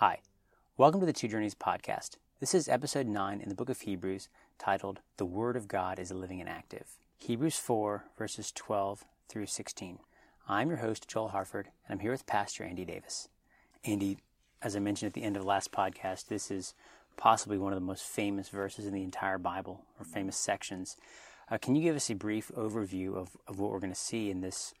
Hi, welcome to the Two Journeys podcast. This is episode 9 in the book of Hebrews titled The Word of God is Living and Active. Hebrews 4, verses 12 through 16. I'm your host, Joel Harford, and I'm here with Pastor Andy Davis. Andy, as I mentioned at the end of the last podcast, this is possibly one of the most famous verses in the entire Bible, or famous sections. Uh, can you give us a brief overview of, of what we're going to see in this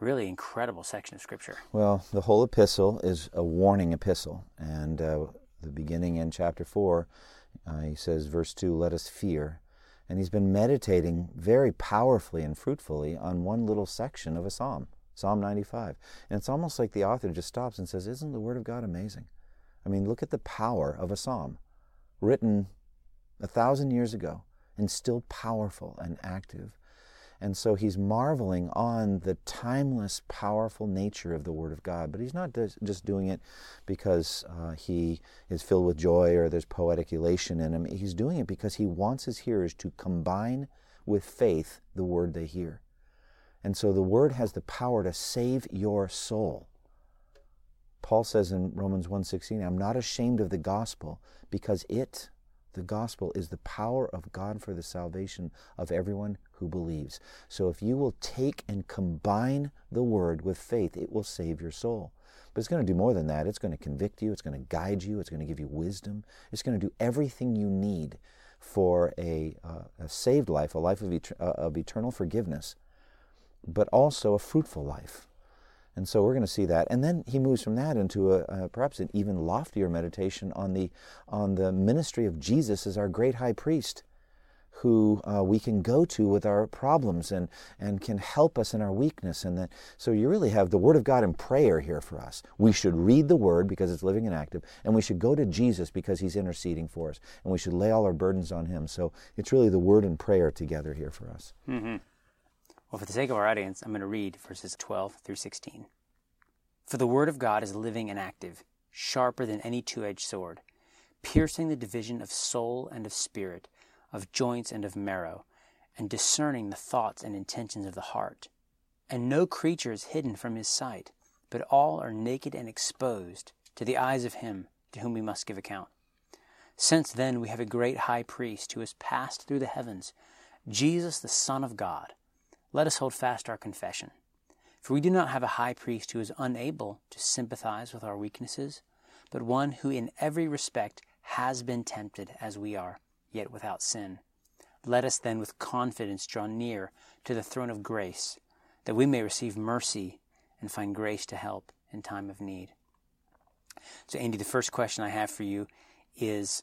really incredible section of Scripture? Well, the whole epistle is a warning epistle. And uh, the beginning in chapter 4, uh, he says, verse 2, let us fear. And he's been meditating very powerfully and fruitfully on one little section of a psalm, Psalm 95. And it's almost like the author just stops and says, Isn't the Word of God amazing? I mean, look at the power of a psalm written a thousand years ago and still powerful and active. And so he's marveling on the timeless, powerful nature of the Word of God. But he's not just doing it because uh, he is filled with joy or there's poetic elation in him. He's doing it because he wants his hearers to combine with faith the Word they hear. And so the Word has the power to save your soul. Paul says in Romans 1:16, "I'm not ashamed of the gospel because it the gospel is the power of God for the salvation of everyone who believes. So if you will take and combine the word with faith, it will save your soul. But it's going to do more than that. It's going to convict you, it's going to guide you, it's going to give you wisdom, it's going to do everything you need for a, uh, a saved life, a life of, et- uh, of eternal forgiveness, but also a fruitful life. And so we're going to see that. And then he moves from that into a, perhaps an even loftier meditation on the, on the ministry of Jesus as our great high priest, who uh, we can go to with our problems and, and can help us in our weakness. And that, so you really have the Word of God and prayer here for us. We should read the Word because it's living and active, and we should go to Jesus because He's interceding for us, and we should lay all our burdens on Him. So it's really the Word and prayer together here for us. Mm-hmm. Well, for the sake of our audience, I'm going to read verses 12 through 16. For the word of God is living and active, sharper than any two edged sword, piercing the division of soul and of spirit, of joints and of marrow, and discerning the thoughts and intentions of the heart. And no creature is hidden from his sight, but all are naked and exposed to the eyes of him to whom we must give account. Since then we have a great high priest who has passed through the heavens, Jesus the Son of God. Let us hold fast our confession. For we do not have a high priest who is unable to sympathize with our weaknesses, but one who in every respect has been tempted as we are, yet without sin. Let us then with confidence draw near to the throne of grace, that we may receive mercy and find grace to help in time of need. So, Andy, the first question I have for you is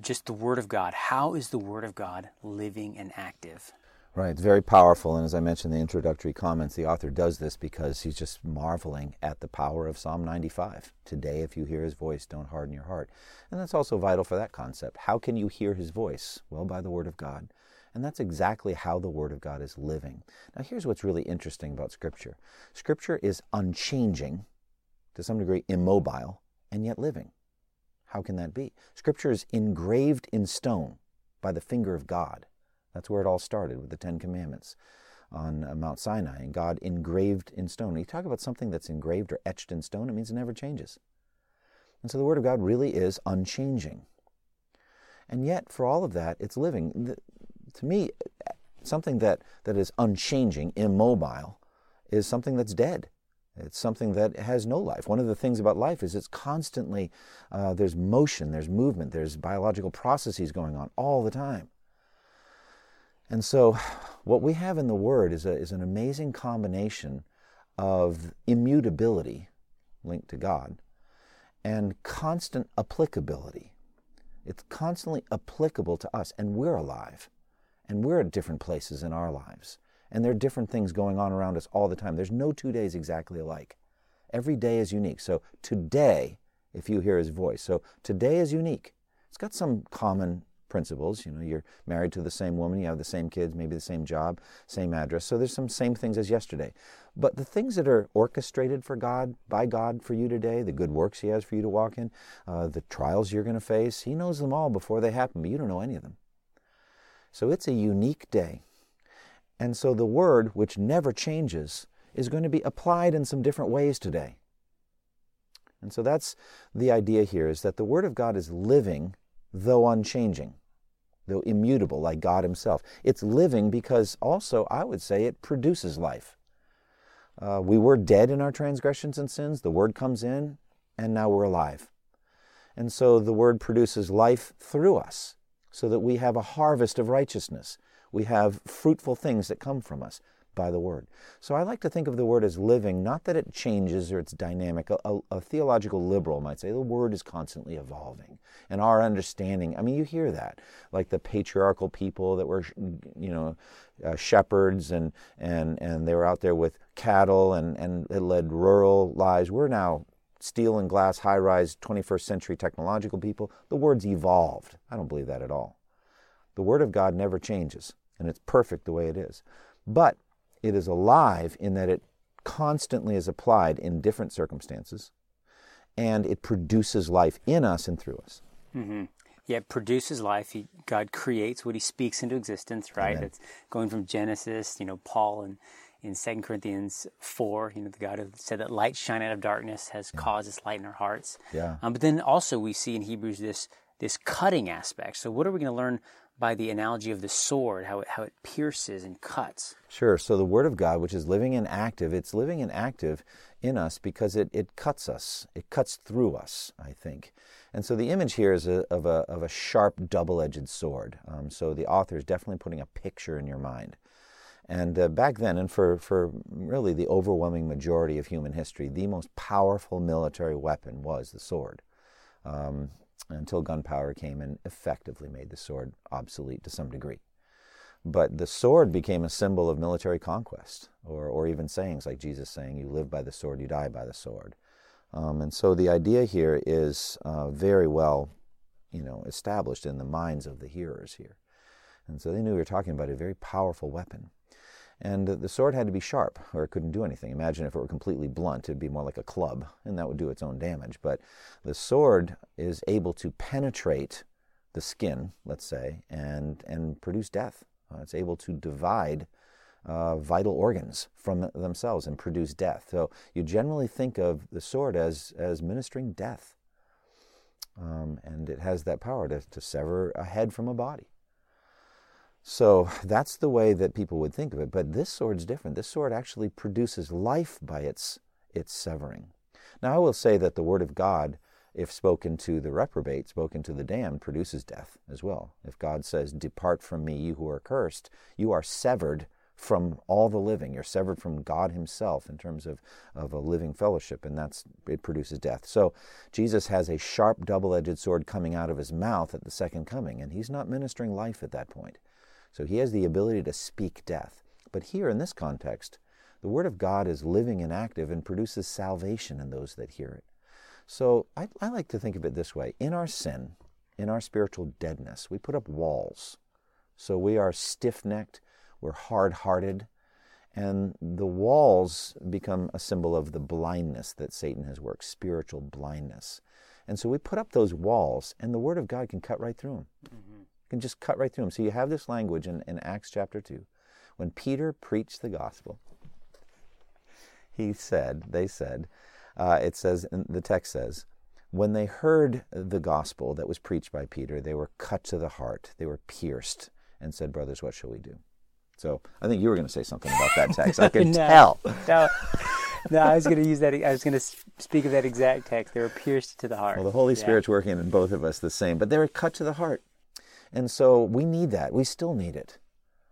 just the Word of God. How is the Word of God living and active? Right, it's very powerful. And as I mentioned in the introductory comments, the author does this because he's just marveling at the power of Psalm 95. Today, if you hear his voice, don't harden your heart. And that's also vital for that concept. How can you hear his voice? Well, by the Word of God. And that's exactly how the Word of God is living. Now, here's what's really interesting about Scripture Scripture is unchanging, to some degree immobile, and yet living. How can that be? Scripture is engraved in stone by the finger of God. That's where it all started with the Ten Commandments on uh, Mount Sinai, and God engraved in stone. When you talk about something that's engraved or etched in stone, it means it never changes. And so the Word of God really is unchanging. And yet, for all of that, it's living. To me, something that, that is unchanging, immobile, is something that's dead. It's something that has no life. One of the things about life is it's constantly, uh, there's motion, there's movement, there's biological processes going on all the time. And so, what we have in the Word is, a, is an amazing combination of immutability linked to God and constant applicability. It's constantly applicable to us, and we're alive, and we're at different places in our lives. And there are different things going on around us all the time. There's no two days exactly alike. Every day is unique. So, today, if you hear his voice, so today is unique. It's got some common principles. You know, you're married to the same woman, you have the same kids, maybe the same job, same address. So there's some same things as yesterday. But the things that are orchestrated for God, by God for you today, the good works He has for you to walk in, uh, the trials you're going to face, He knows them all before they happen, but you don't know any of them. So it's a unique day. And so the Word, which never changes, is going to be applied in some different ways today. And so that's the idea here is that the Word of God is living, though unchanging, though immutable, like God Himself. It's living because also, I would say, it produces life. Uh, we were dead in our transgressions and sins. The Word comes in, and now we're alive. And so the Word produces life through us so that we have a harvest of righteousness. We have fruitful things that come from us by the Word. So I like to think of the Word as living, not that it changes or it's dynamic. A, a, a, theological liberal might say the Word is constantly evolving. And our understanding, I mean, you hear that, like the patriarchal people that were, you know, uh, shepherds and, and, and they were out there with cattle and, and it led rural lives. We're now steel and glass, high rise, 21st century technological people. The Word's evolved. I don't believe that at all. The Word of God never changes, and it's perfect the way it is. But it is alive in that it constantly is applied in different circumstances and it produces life in us and through us. Mm-hmm. Yeah, it produces life. He, God creates what He speaks into existence, right? Amen. It's going from Genesis, you know, Paul and in 2 Corinthians 4, you know, the God who said that light shine out of darkness has yeah. caused this light in our hearts. Yeah. Um, but then also we see in Hebrews this this cutting aspect. So what are we going to learn by the analogy of the sword, how it, how it pierces and cuts. Sure. So the Word of God, which is living and active, it's living and active in us because it, it cuts us. It cuts through us, I think. And so the image here is a, of, a, of a sharp, double edged sword. Um, so the author is definitely putting a picture in your mind. And uh, back then, and for, for really the overwhelming majority of human history, the most powerful military weapon was the sword. Um, until gunpowder came and effectively made the sword obsolete to some degree. But the sword became a symbol of military conquest, or, or even sayings like Jesus saying, You live by the sword, you die by the sword. Um, and so the idea here is uh, very well you know, established in the minds of the hearers here. And so they knew we were talking about a very powerful weapon. And the sword had to be sharp, or it couldn't do anything. Imagine if it were completely blunt, it'd be more like a club, and that would do its own damage. But the sword is able to penetrate the skin, let's say, and, and produce death. Uh, it's able to divide uh, vital organs from themselves and produce death. So you generally think of the sword as, as ministering death. Um, and it has that power to, to sever a head from a body. So that's the way that people would think of it. But this sword's different. This sword actually produces life by its, its severing. Now, I will say that the Word of God, if spoken to the reprobate, spoken to the damned, produces death as well. If God says, Depart from me, you who are cursed, you are severed from all the living. You're severed from God Himself in terms of, of a living fellowship, and that's it produces death. So Jesus has a sharp double edged sword coming out of his mouth at the second coming, and he's not ministering life at that point. So he has the ability to speak death. But here in this context, the Word of God is living and active and produces salvation in those that hear it. So I, I like to think of it this way in our sin, in our spiritual deadness, we put up walls. So we are stiff necked, we're hard hearted, and the walls become a symbol of the blindness that Satan has worked, spiritual blindness. And so we put up those walls, and the Word of God can cut right through them. Mm-hmm can just cut right through them. So you have this language in, in Acts chapter 2. When Peter preached the gospel, he said, they said, uh, it says, the text says, when they heard the gospel that was preached by Peter, they were cut to the heart, they were pierced, and said, Brothers, what shall we do? So I think you were going to say something about that text. I can no, tell. No, no, I was going to use that. I was going to speak of that exact text. They were pierced to the heart. Well, the Holy Spirit's working in both of us the same, but they were cut to the heart. And so we need that. We still need it.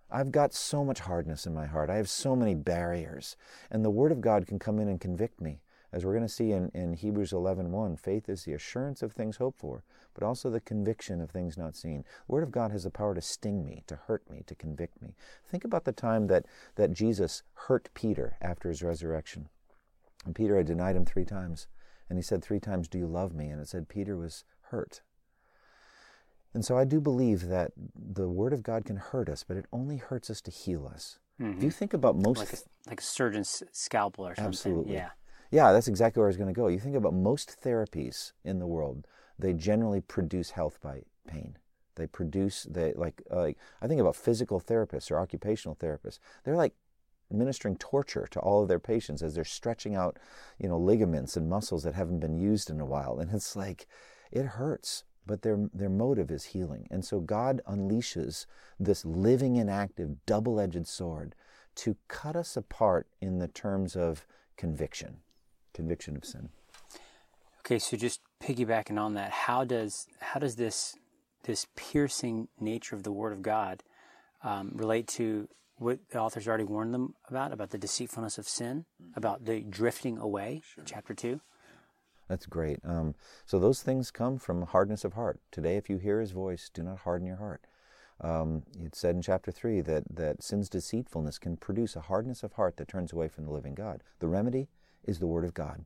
I've got so much hardness in my heart. I have so many barriers. And the Word of God can come in and convict me. As we're going to see in, in Hebrews 11.1, faith is the assurance of things hoped for, but also the conviction of things not seen. The Word of God has the power to sting me, to hurt me, to convict me. Think about the time that, that Jesus hurt Peter after his resurrection. And Peter had denied him three times. And he said three times, Do you love me? And it said Peter was hurt. And so I do believe that the Word of God can hurt us, but it only hurts us to heal us. Mm-hmm. If you think about most. Like a, like a surgeon's scalpel or something. Absolutely. Yeah. Yeah, that's exactly where I was going to go. You think about most therapies in the world, they generally produce health by pain. They produce, they like, uh, like I think about physical therapists or occupational therapists. They're like administering torture to all of their patients as they're stretching out, you know, ligaments and muscles that haven't been used in a while. And it's like, it hurts, but their, their motive is healing. And so God unleashes this living and active double edged sword to cut us apart in the terms of conviction, conviction of sin. Okay, so just piggybacking on that, how does how does this this piercing nature of the Word of God um, relate to what the author's already warned them about about the deceitfulness of sin, about the drifting away, sure. chapter two? That's great. Um, so those things come from hardness of heart. Today, if you hear His voice, do not harden your heart. Um, it said in chapter 3 that, that sin's deceitfulness can produce a hardness of heart that turns away from the living God. The remedy is the Word of God.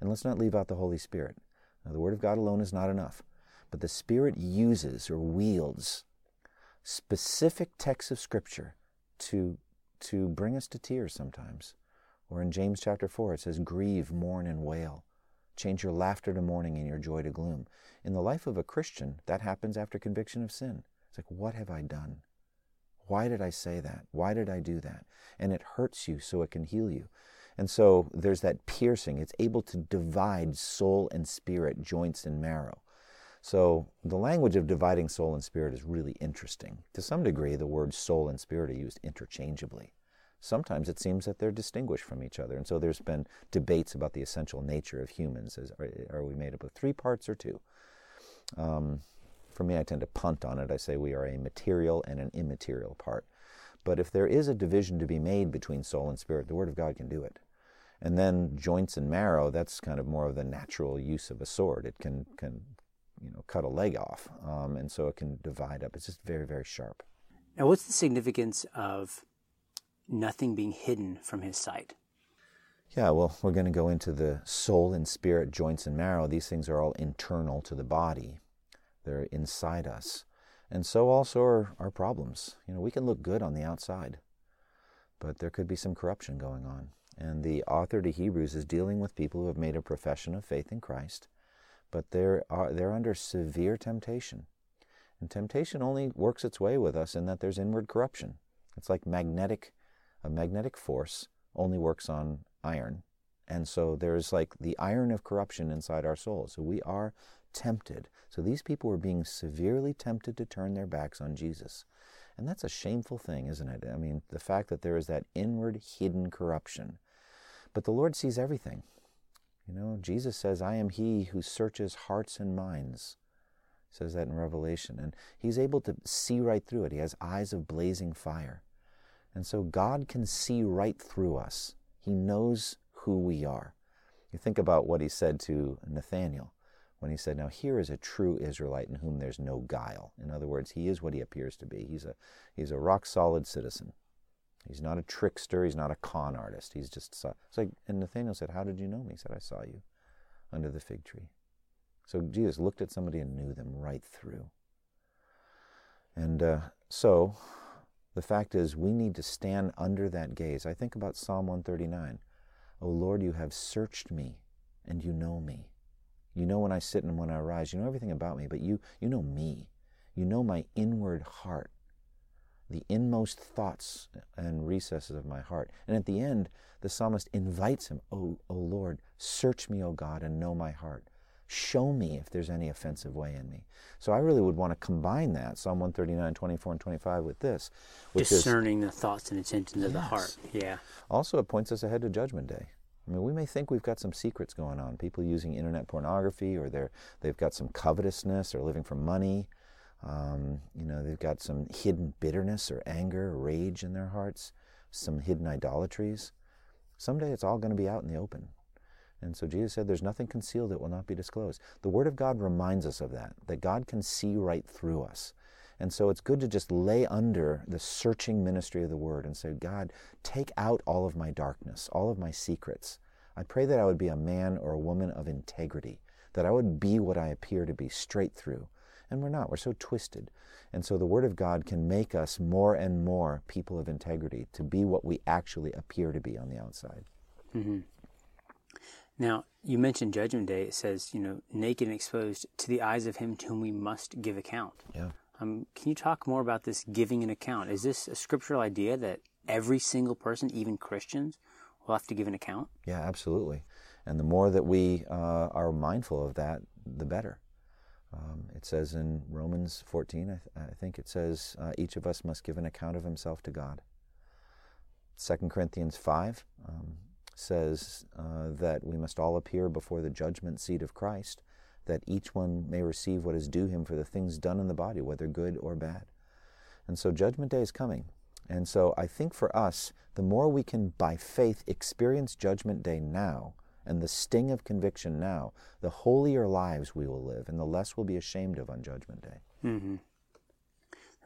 And let's not leave out the Holy Spirit. Now, the Word of God alone is not enough, but the Spirit uses or wields specific texts of Scripture to, to bring us to tears sometimes. Or in James chapter 4, it says, Grieve, mourn, and wail. Change your laughter to mourning and your joy to gloom. In the life of a Christian, that happens after conviction of sin. It's like, what have I done? Why did I say that? Why did I do that? And it hurts you so it can heal you. And so there's that piercing. It's able to divide soul and spirit, joints and marrow. So the language of dividing soul and spirit is really interesting. To some degree, the words soul and spirit are used interchangeably. Sometimes it seems that they're distinguished from each other. And so there's been debates about the essential nature of humans. Are, are we made up of three parts or two? Um, for me, I tend to punt on it. I say we are a material and an immaterial part. But if there is a division to be made between soul and spirit, the Word of God can do it. And then joints and marrow, that's kind of more of the natural use of a sword. It can, can you know, cut a leg off, um, and so it can divide up. It's just very, very sharp. Now, what's the significance of nothing being hidden from His sight? Yeah, well, we're going to go into the soul and spirit, joints and marrow. These things are all internal to the body. They're inside us. And so also are our problems. You know, we can look good on the outside, but there could be some corruption going on. And the author to Hebrews is dealing with people who have made a profession of faith in Christ, but they're, are, they're under severe temptation. And temptation only works its way with us in that there's inward corruption. It's like magnetic, a magnetic force only works on iron. And so there's like the iron of corruption inside our souls. So we are tempted. So these people were being severely tempted to turn their backs on Jesus. And that's a shameful thing, isn't it? I mean, the fact that there is that inward hidden corruption. But the Lord sees everything. You know, Jesus says, I am he who searches hearts and minds. says that in Revelation. And he's able to see right through it. He has eyes of blazing fire. And so God can see right through us. He knows who we are. You think about what he said to Nathanael when he said, Now here is a true Israelite in whom there's no guile. In other words, he is what he appears to be. He's a, he's a rock solid citizen. He's not a trickster. He's not a con artist. He's just, it's like, and Nathanael said, How did you know me? He said, I saw you under the fig tree. So Jesus looked at somebody and knew them right through. And uh, so the fact is, we need to stand under that gaze. I think about Psalm 139. O Lord, you have searched me and you know me. You know when I sit and when I rise. You know everything about me, but you, you know me. You know my inward heart, the inmost thoughts and recesses of my heart. And at the end, the psalmist invites him, Oh, oh Lord, search me, O God, and know my heart. Show me if there's any offensive way in me. So I really would want to combine that, Psalm 139, 24, and 25, with this. Which Discerning is, the thoughts and intentions yes. of the heart. Yeah. Also, it points us ahead to Judgment Day. I mean, we may think we've got some secrets going on. People using internet pornography, or they're they've got some covetousness, or living for money. Um, you know, they've got some hidden bitterness, or anger, or rage in their hearts, some hidden idolatries. Someday it's all going to be out in the open. And so Jesus said, There's nothing concealed that will not be disclosed. The Word of God reminds us of that, that God can see right through us. And so it's good to just lay under the searching ministry of the Word and say, God, take out all of my darkness, all of my secrets. I pray that I would be a man or a woman of integrity, that I would be what I appear to be straight through. And we're not, we're so twisted. And so the Word of God can make us more and more people of integrity to be what we actually appear to be on the outside. Mm-hmm. Now, you mentioned Judgment Day. It says, you know, naked and exposed to the eyes of him to whom we must give account. Yeah. Um, can you talk more about this giving an account? Is this a scriptural idea that every single person, even Christians, will have to give an account? Yeah, absolutely. And the more that we uh, are mindful of that, the better. Um, it says in Romans 14, I, th- I think it says, uh, each of us must give an account of himself to God. 2 Corinthians 5 um, says uh, that we must all appear before the judgment seat of Christ, that each one may receive what is due him for the things done in the body, whether good or bad. And so Judgment Day is coming. And so I think for us, the more we can, by faith, experience Judgment Day now and the sting of conviction now, the holier lives we will live and the less we'll be ashamed of on Judgment Day. Mm-hmm.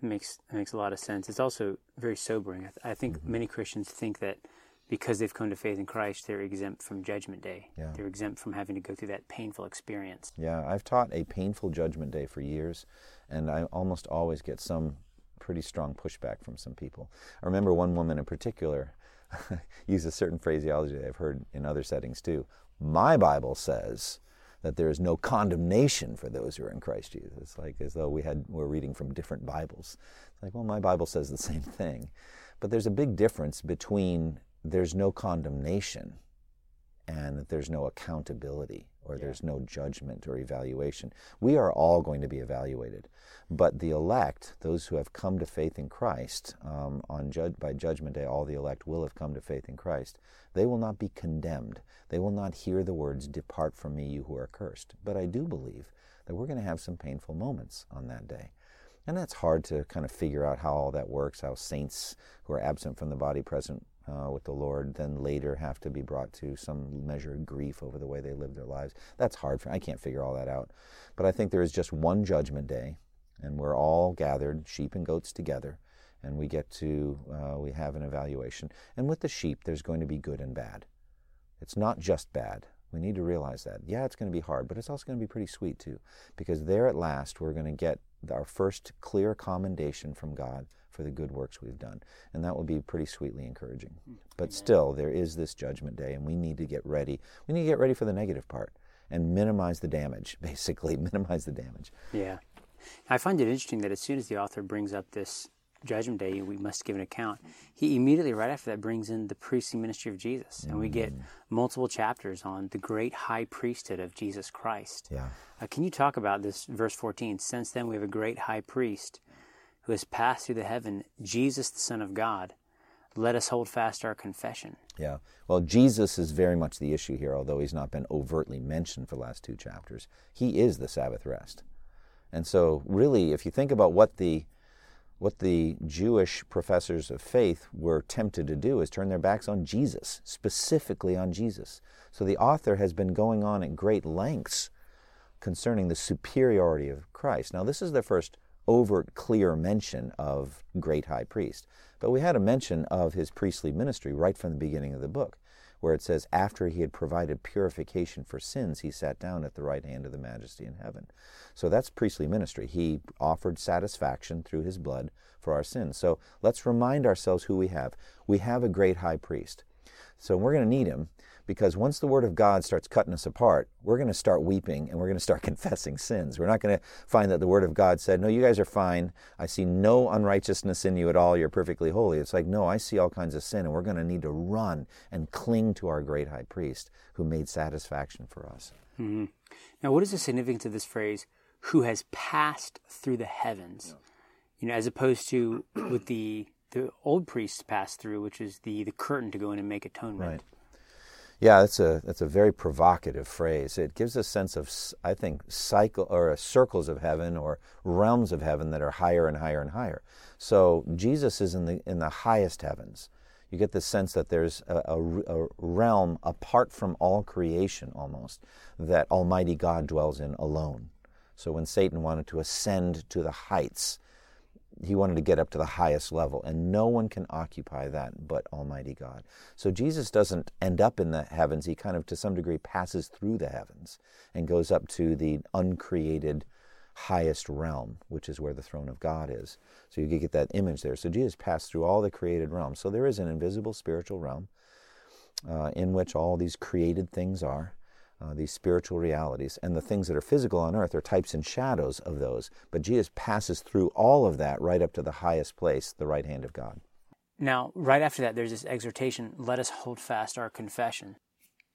That makes that makes a lot of sense. It's also very sobering. I, th- I think Mm-hmm. many Christians think that because they've come to faith in Christ, they're exempt from Judgment Day. Yeah. They're exempt from having to go through that painful experience. Yeah, I've taught a painful Judgment Day for years, and I almost always get some pretty strong pushback from some people. I remember one woman in particular used a certain phraseology that I've heard in other settings too. My Bible says that there is no condemnation for those who are in Christ Jesus. It's like as though we had we're reading from different Bibles. It's like, well, my Bible says the same thing. But there's a big difference between there's no condemnation and that there's no accountability or there's no judgment or evaluation. We are all going to be evaluated. But the elect, those who have come to faith in Christ, um, on judge, by Judgment Day, all the elect will have come to faith in Christ. They will not be condemned. They will not hear the words, Depart from me, you who are cursed. But I do believe that we're going to have some painful moments on that day. And that's hard to kind of figure out how all that works, how saints who are absent from the body present uh, with the Lord then later have to be brought to some measure of grief over the way they live their lives. That's hard for I can't figure all that out. But I think there is just one judgment day, and we're all gathered, sheep and goats together, and we get to uh, we have an evaluation. And with the sheep, there's going to be good and bad. It's not just bad. We need to realize that. Yeah, it's going to be hard, but it's also going to be pretty sweet too, because there at last we're going to get our first clear commendation from God for the good works we've done. And that will be pretty sweetly encouraging. But still, there is this judgment day, and we need to get ready. We need to get ready for the negative part and minimize the damage, basically, minimize the damage. Yeah. I find it interesting that as soon as the author brings up this judgment day, we must give an account, he immediately, right after that, brings in the priestly ministry of Jesus. And we get multiple chapters on the great high priesthood of Jesus Christ. Yeah. Uh, can you talk about this, verse 14? Since then, we have a great high priest who has passed through the heaven, Jesus, the Son of God. Let us hold fast our confession. Yeah. Well, Jesus is very much the issue here, although he's not been overtly mentioned for the last two chapters. He is the Sabbath rest. And so, really, if you think about what the what the Jewish professors of faith were tempted to do is turn their backs on Jesus, specifically on Jesus. So the author has been going on at great lengths concerning the superiority of Christ. Now, this is the first overt, clear mention of great high priest, but we had a mention of his priestly ministry right from the beginning of the book, where it says, After he had provided purification for sins, he sat down at the right hand of the majesty in heaven. So that's priestly ministry. He offered satisfaction through his blood for our sins. So let's remind ourselves who we have. We have a great high priest. So we're going to need him because once the Word of God starts cutting us apart, we're going to start weeping and we're going to start confessing sins. We're not going to find that the Word of God said, No, you guys are fine. I see no unrighteousness in you at all. You're perfectly holy. It's like, No, I see all kinds of sin, and we're going to need to run and cling to our great high priest who made satisfaction for us. Mm-hmm. Now, what is the significance of this phrase, who has passed through the heavens? You know, as opposed to with the the old priests passed through, which is the, the curtain to go in and make atonement. Right. Yeah, that's a that's a very provocative phrase. It gives a sense of, I think, cycle or uh, circles of heaven or realms of heaven that are higher and higher and higher. So Jesus is in the in the highest heavens. You get the sense that there's a, a, a realm apart from all creation, almost that Almighty God dwells in alone. So when Satan wanted to ascend to the heights, he wanted to get up to the highest level, and no one can occupy that but Almighty God. So Jesus doesn't end up in the heavens. He kind of, to some degree, passes through the heavens and goes up to the uncreated highest realm, which is where the throne of God is. So you get that image there. So Jesus passed through all the created realms. So there is an invisible spiritual realm uh, in which all these created things are uh, these spiritual realities. And the things that are physical on earth are types and shadows of those. But Jesus passes through all of that right up to the highest place, the right hand of God. Now, right after that, there's this exhortation let us hold fast our confession.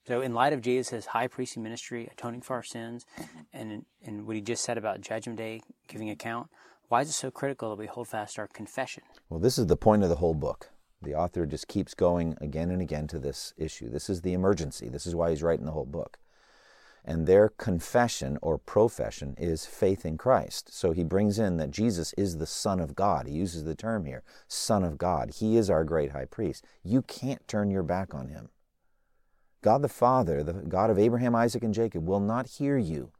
So, in light of Jesus' high priestly ministry, atoning for our sins, and, and what he just said about Judgment Day, giving account, why is it so critical that we hold fast our confession? Well, this is the point of the whole book. The author just keeps going again and again to this issue. This is the emergency. This is why he's writing the whole book. And their confession or profession is faith in Christ. So he brings in that Jesus is the Son of God. He uses the term here Son of God. He is our great high priest. You can't turn your back on him. God the Father, the God of Abraham, Isaac, and Jacob, will not hear you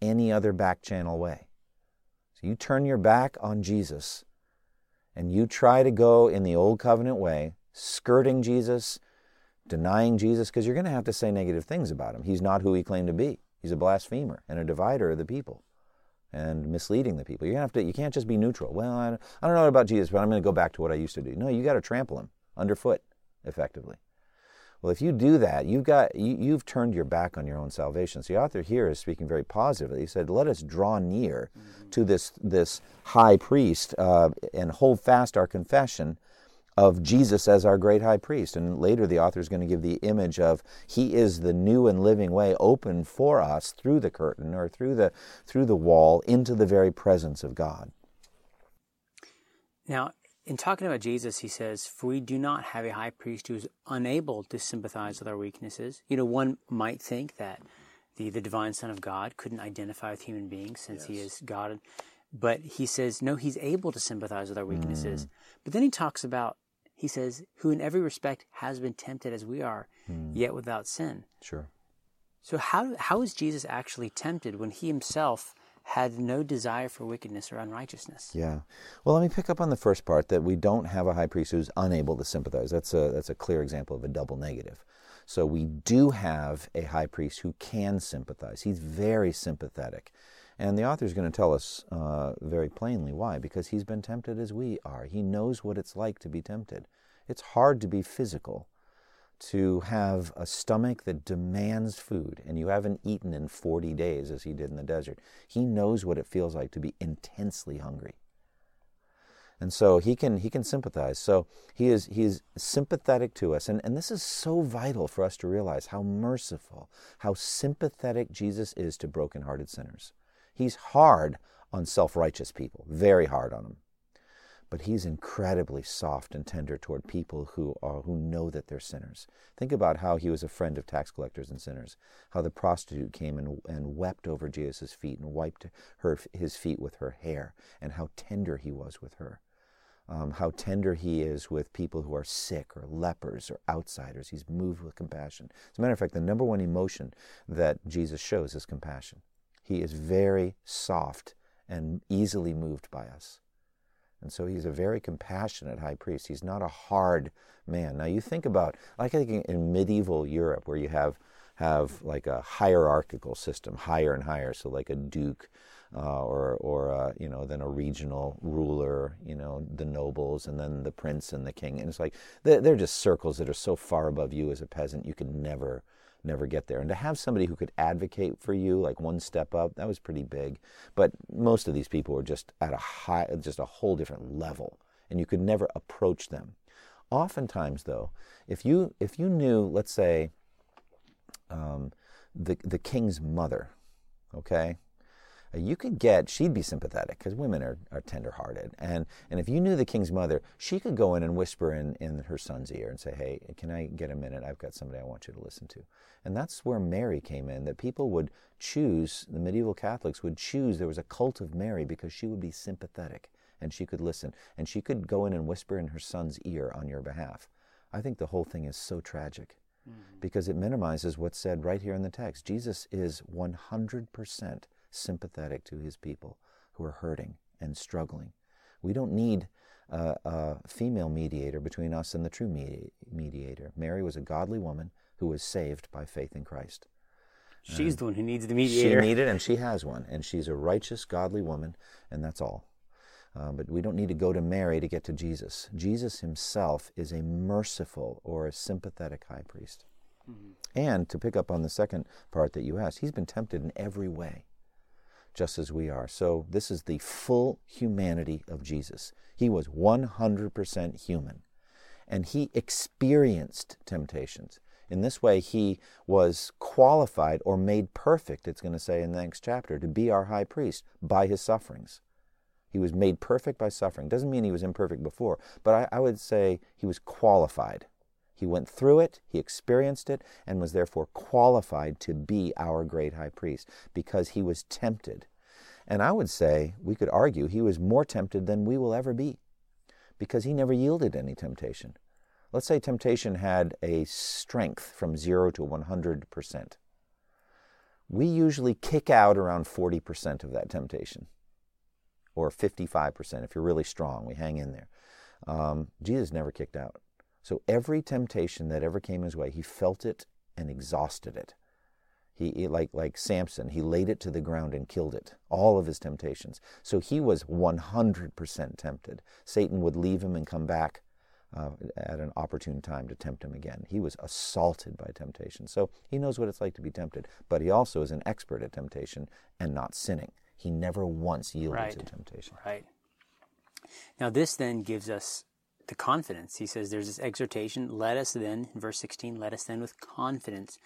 any other back channel way. So you turn your back on Jesus and you try to go in the old covenant way, skirting Jesus, denying Jesus, because you're going to have to say negative things about him. He's not who he claimed to be. He's a blasphemer and a divider of the people and misleading the people. You're gonna have to, you can't just be neutral. Well, I, I don't know about Jesus, but I'm going to go back to what I used to do. No, you got to trample him underfoot effectively. Well, if you do that, you've got you, have turned your back on your own salvation. So the author here is speaking very positively. He said, "Let us draw near mm-hmm. to this this high priest uh, and hold fast our confession." Of Jesus as our great high priest. And later the author is going to give the image of he is the new and living way open for us through the curtain or through the through the wall into the very presence of God. Now, in talking about Jesus, he says, For we do not have a high priest who is unable to sympathize with our weaknesses. You know, one might think that the, the divine Son of God couldn't identify with human beings since yes. he is God. But he says, no, he's able to sympathize with our weaknesses. Mm. But then he talks about, he says, who in every respect has been tempted as we are, mm. yet without sin. Sure. So how, how is Jesus actually tempted when he himself had no desire for wickedness or unrighteousness. Yeah. Well, let me pick up on the first part that we don't have a high priest who's unable to sympathize. That's a that's a clear example of a double negative. So we do have a high priest who can sympathize. He's very sympathetic. And the author is going to tell us uh, very plainly why. Because he's been tempted as we are. He knows what it's like to be tempted. It's hard to be physical to have a stomach that demands food and you haven't eaten in 40 days as he did in the desert. He knows what it feels like to be intensely hungry. And so he can he can sympathize. So he is he is sympathetic to us. And, and this is so vital for us to realize how merciful, how sympathetic Jesus is to brokenhearted sinners. He's hard on self-righteous people, very hard on them but he's incredibly soft and tender toward people who are who know that they're sinners. Think about how he was a friend of tax collectors and sinners. How the prostitute came and, and wept over Jesus' feet and wiped her his feet with her hair, and how tender he was with her. Um, how tender he is with people who are sick or lepers or outsiders. He's moved with compassion. As a matter of fact, the number one emotion that Jesus shows is compassion. He is very soft and easily moved by us. And so he's a very compassionate high priest. He's not a hard man. Now you think about, like I think in medieval Europe, where you have have like a hierarchical system, higher and higher. So like a duke, uh, or or uh, you know then a regional ruler, you know the nobles, and then the prince and the king. And it's like they're, they're just circles that are so far above you as a peasant, you could never never get there. And to have somebody who could advocate for you, like one step up, that was pretty big. But most of these people were just at a high, just a whole different level, and you could never approach them. Oftentimes, though, if you if you knew, let's say, um, the the king's mother, okay, you could get, she'd be sympathetic because women are, are tenderhearted. And, and if you knew the king's mother, she could go in and whisper in, in her son's ear and say, Hey, can I get a minute? I've got somebody I want you to listen to. And that's where Mary came in, that people would choose, the medieval Catholics would choose, there was a cult of Mary because she would be sympathetic and she could listen and she could go in and whisper in her son's ear on your behalf. I think the whole thing is so tragic mm-hmm. because it minimizes what's said right here in the text. Jesus is 100% sympathetic to his people who are hurting and struggling. We don't need a, a female mediator between us and the true medi- mediator. Mary was a godly woman who was saved by faith in Christ. She's and the one who needs the mediator. She needed, and she has one, and she's a righteous, godly woman, and that's all. Uh, but we don't need to go to Mary to get to Jesus. Jesus himself is a merciful or a sympathetic high priest. Mm-hmm. And to pick up on the second part that you asked, he's been tempted in every way just as we are. So, this is the full humanity of Jesus. He was 100% human and he experienced temptations. In this way, he was qualified or made perfect, it's going to say in the next chapter, to be our high priest by his sufferings. He was made perfect by suffering. Doesn't mean he was imperfect before, but I, I would say he was qualified. He went through it, he experienced it, and was therefore qualified to be our great high priest because he was tempted. And I would say, we could argue, he was more tempted than we will ever be because he never yielded any temptation. Let's say temptation had a strength from 0 to 100%. We usually kick out around 40% of that temptation, or 55% if you're really strong. We hang in there. Um, Jesus never kicked out. So every temptation that ever came his way, he felt it and exhausted it. He, like, like Samson, he laid it to the ground and killed it, all of his temptations. So he was 100% tempted. Satan would leave him and come back uh, at an opportune time to tempt him again. He was assaulted by temptation. So he knows what it's like to be tempted, but he also is an expert at temptation and not sinning. He never once yielded right. to temptation. Right. Now, this then gives us the confidence. He says there's this exhortation, let us then, in verse 16, let us then with confidence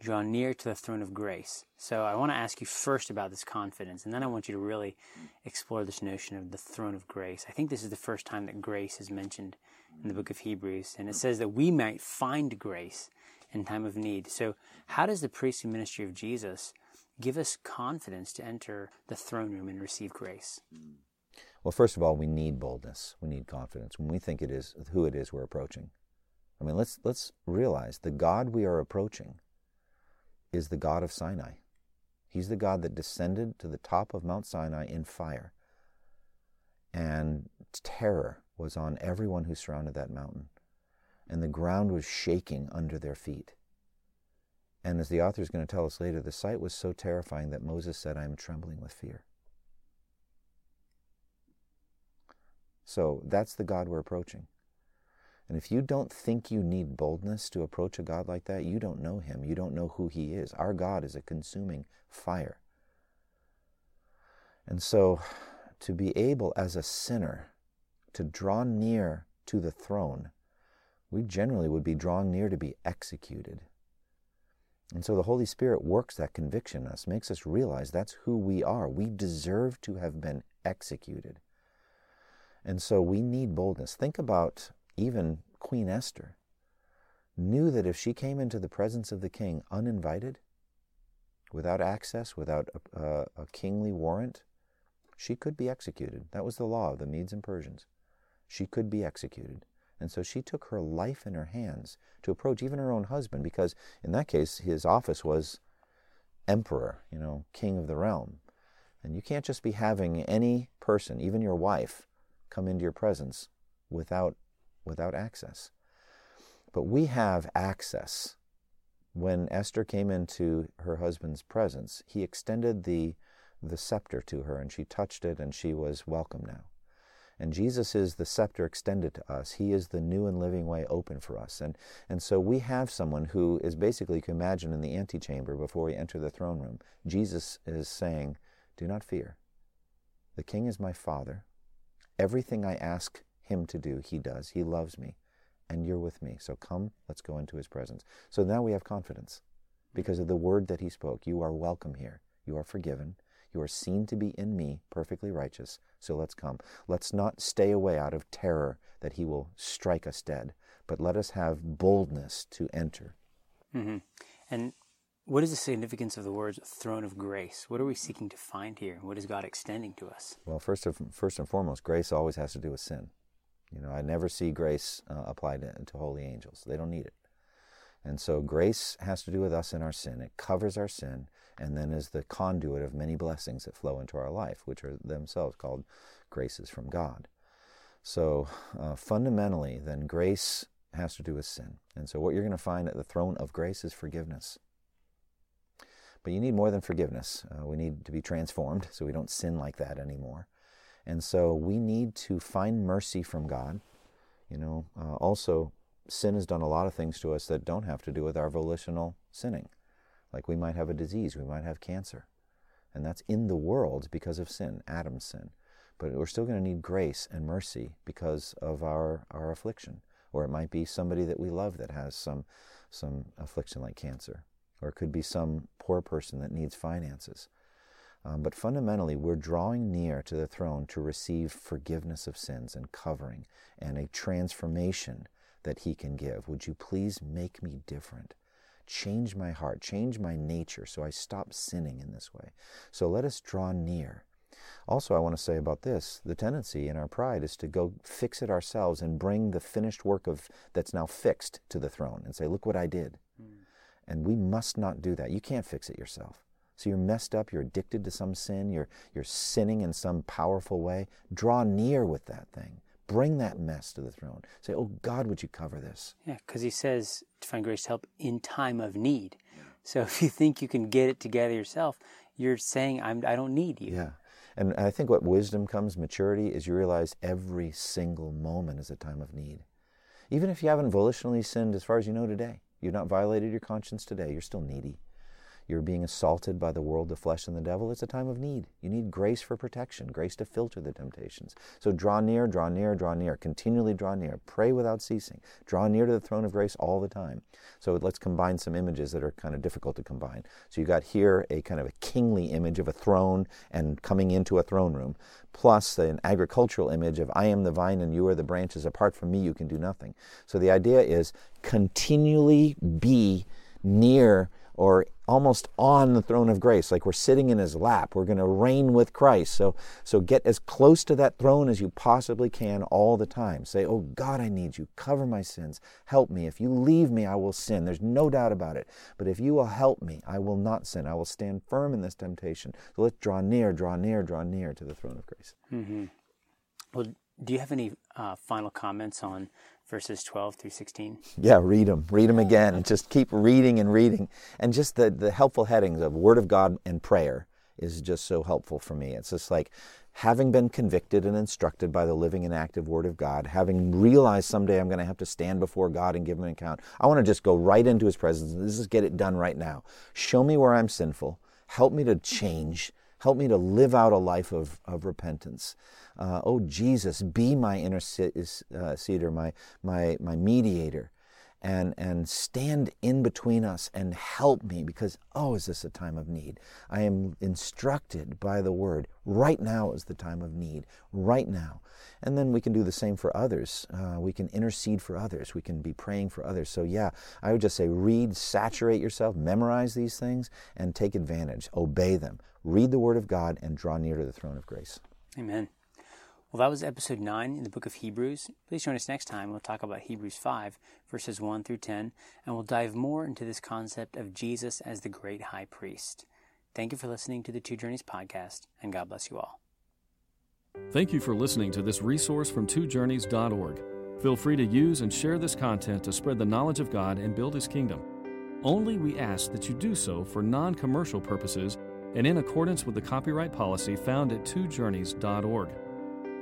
draw near to the throne of grace. So I want to ask you first about this confidence, and then I want you to really explore this notion of the throne of grace. I think this is the first time that grace is mentioned in the book of Hebrews, and it says that we might find grace in time of need. So, how does the priestly ministry of Jesus give us confidence to enter the throne room and receive grace? Hmm. Well, first of all, we need boldness. We need confidence when we think it is who it is we're approaching. I mean, let's let's realize the God we are approaching is the God of Sinai. He's the God that descended to the top of Mount Sinai in fire. And terror was on everyone who surrounded that mountain. And the ground was shaking under their feet. And as the author is going to tell us later, the sight was so terrifying that Moses said, I am trembling with fear. So that's the God we're approaching. And if you don't think you need boldness to approach a God like that, you don't know him. You don't know who he is. Our God is a consuming fire. And so to be able as a sinner to draw near to the throne, we generally would be drawing near to be executed. And so the Holy Spirit works that conviction in us, makes us realize that's who we are. We deserve to have been executed. And so we need boldness. Think about even Queen Esther knew that if she came into the presence of the king uninvited, without access, without a, a, a, kingly warrant, she could be executed. That was the law of the Medes and Persians. She could be executed. And so she took her life in her hands to approach even her own husband, because in that case, his office was emperor, you know, king of the realm. And you can't just be having any person, even your wife, come into your presence without, without access. But we have access. When Esther came into her husband's presence, he extended the, the scepter to her, and she touched it, and she was welcome now. And Jesus is the scepter extended to us. He is the new and living way open for us. And, and so we have someone who is basically, you can imagine in the antechamber before we enter the throne room, Jesus is saying, Do not fear. The king is my father. Everything I ask him to do, he does. He loves me, and you're with me. So come, let's go into his presence. So now we have confidence because of the word that he spoke. You are welcome here. You are forgiven. You are seen to be in me, perfectly righteous. So let's come. Let's not stay away out of terror that he will strike us dead, but let us have boldness to enter. Mm-hmm. And what is the significance of the words throne of grace? What are we seeking to find here? What is God extending to us? Well, first, of, first and foremost, grace always has to do with sin. You know, I never see grace uh, applied to, to holy angels. They don't need it. And so grace has to do with us and our sin. It covers our sin and then is the conduit of many blessings that flow into our life, which are themselves called graces from God. So uh, fundamentally, then grace has to do with sin. And so what you're going to find at the throne of grace is forgiveness. But you need more than forgiveness. Uh, we need to be transformed so we don't sin like that anymore. And so we need to find mercy from God. You know, uh, also, sin has done a lot of things to us that don't have to do with our volitional sinning. Like we might have a disease, we might have cancer. And that's in the world because of sin, Adam's sin. But we're still going to need grace and mercy because of our, our affliction. or it might be somebody that we love that has some some affliction like cancer, or it could be some poor person that needs finances. Um, but fundamentally, we're drawing near to the throne to receive forgiveness of sins and covering and a transformation that He can give. Would you please make me different? Change my heart, change my nature so I stop sinning in this way. So let us draw near. Also, I want to say about this the tendency in our pride is to go fix it ourselves and bring the finished work of that's now fixed to the throne and say, Look what I did. And we must not do that. You can't fix it yourself. So you're messed up, you're addicted to some sin, you're, you're sinning in some powerful way. Draw near with that thing. Bring that mess to the throne. Say, Oh God, would you cover this? Yeah, because he says to find grace to help in time of need. So if you think you can get it together yourself, you're saying, I'm, I don't need you. Yeah. And I think what wisdom comes, maturity, is you realize every single moment is a time of need. Even if you haven't volitionally sinned as far as you know today, you've not violated your conscience today, you're still needy you're being assaulted by the world, the flesh, and the devil, it's a time of need. You need grace for protection, grace to filter the temptations. So draw near, draw near, draw near. Continually draw near. Pray without ceasing. Draw near to the throne of grace all the time. So let's combine some images that are kind of difficult to combine. So you got here a kind of a kingly image of a throne and coming into a throne room, plus an agricultural image of I am the vine and you are the branches. Apart from me, you can do nothing. So the idea is continually be near or almost on the throne of grace, like we're sitting in his lap. We're going to reign with Christ. So, so get as close to that throne as you possibly can all the time. Say, Oh God, I need you. Cover my sins. Help me. If you leave me, I will sin. There's no doubt about it. But if you will help me, I will not sin. I will stand firm in this temptation. So let's draw near, draw near, draw near to the throne of grace. Mm-hmm. Well, do you have any uh, final comments on verses 12 through 16? Yeah, read them. Read them again. And just keep reading and reading. And just the, the helpful headings of Word of God and prayer is just so helpful for me. It's just like having been convicted and instructed by the living and active Word of God, having realized someday I'm going to have to stand before God and give Him an account, I want to just go right into His presence and just get it done right now. Show me where I'm sinful. Help me to change. Help me to live out a life of, of repentance. Uh, oh Jesus, be my interceder, uh, my, my, my mediator, and, and stand in between us and help me because, oh, is this a time of need? I am instructed by the word. Right now is the time of need, right now. And then we can do the same for others. Uh, we can intercede for others. We can be praying for others. So, yeah, I would just say read, saturate yourself, memorize these things, and take advantage. Obey them. Read the Word of God and draw near to the throne of grace. Amen. Well, that was episode 9 in the book of Hebrews. Please join us next time. We'll talk about Hebrews 5, verses 1 through 10, and we'll dive more into this concept of Jesus as the great high priest. Thank you for listening to the Two Journeys podcast, and God bless you all. Thank you for listening to this resource from twojourneys.org. Feel free to use and share this content to spread the knowledge of God and build His kingdom. Only we ask that you do so for non commercial purposes and in accordance with the copyright policy found at twojourneys.org.